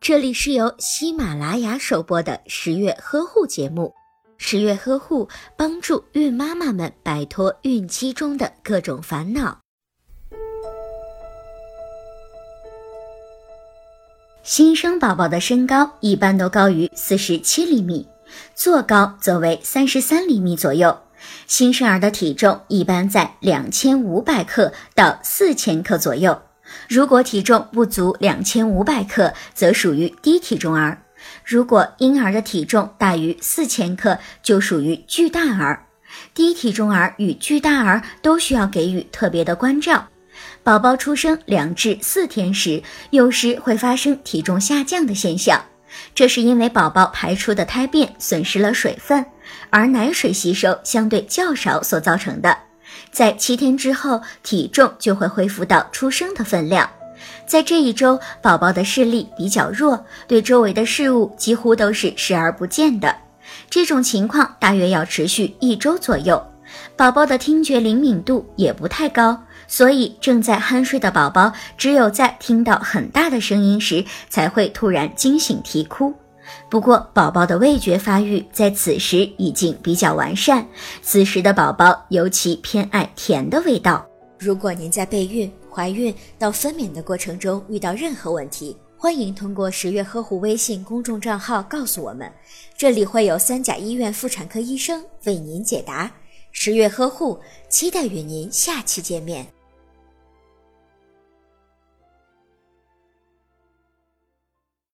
这里是由喜马拉雅首播的十月呵护节目。十月呵护帮助孕妈妈们摆脱孕期中的各种烦恼。新生宝宝的身高一般都高于四十七厘米，坐高则为三十三厘米左右。新生儿的体重一般在两千五百克到四千克左右。如果体重不足两千五百克，则属于低体重儿；如果婴儿的体重大于四千克，就属于巨大儿。低体重儿与巨大儿都需要给予特别的关照。宝宝出生两至四天时，有时会发生体重下降的现象，这是因为宝宝排出的胎便损失了水分，而奶水吸收相对较少所造成的。在七天之后，体重就会恢复到出生的分量。在这一周，宝宝的视力比较弱，对周围的事物几乎都是视而不见的。这种情况大约要持续一周左右。宝宝的听觉灵敏度也不太高，所以正在酣睡的宝宝，只有在听到很大的声音时，才会突然惊醒啼哭。不过，宝宝的味觉发育在此时已经比较完善，此时的宝宝尤其偏爱甜的味道。如果您在备孕、怀孕到分娩的过程中遇到任何问题，欢迎通过十月呵护微信公众账号告诉我们，这里会有三甲医院妇产科医生为您解答。十月呵护，期待与您下期见面。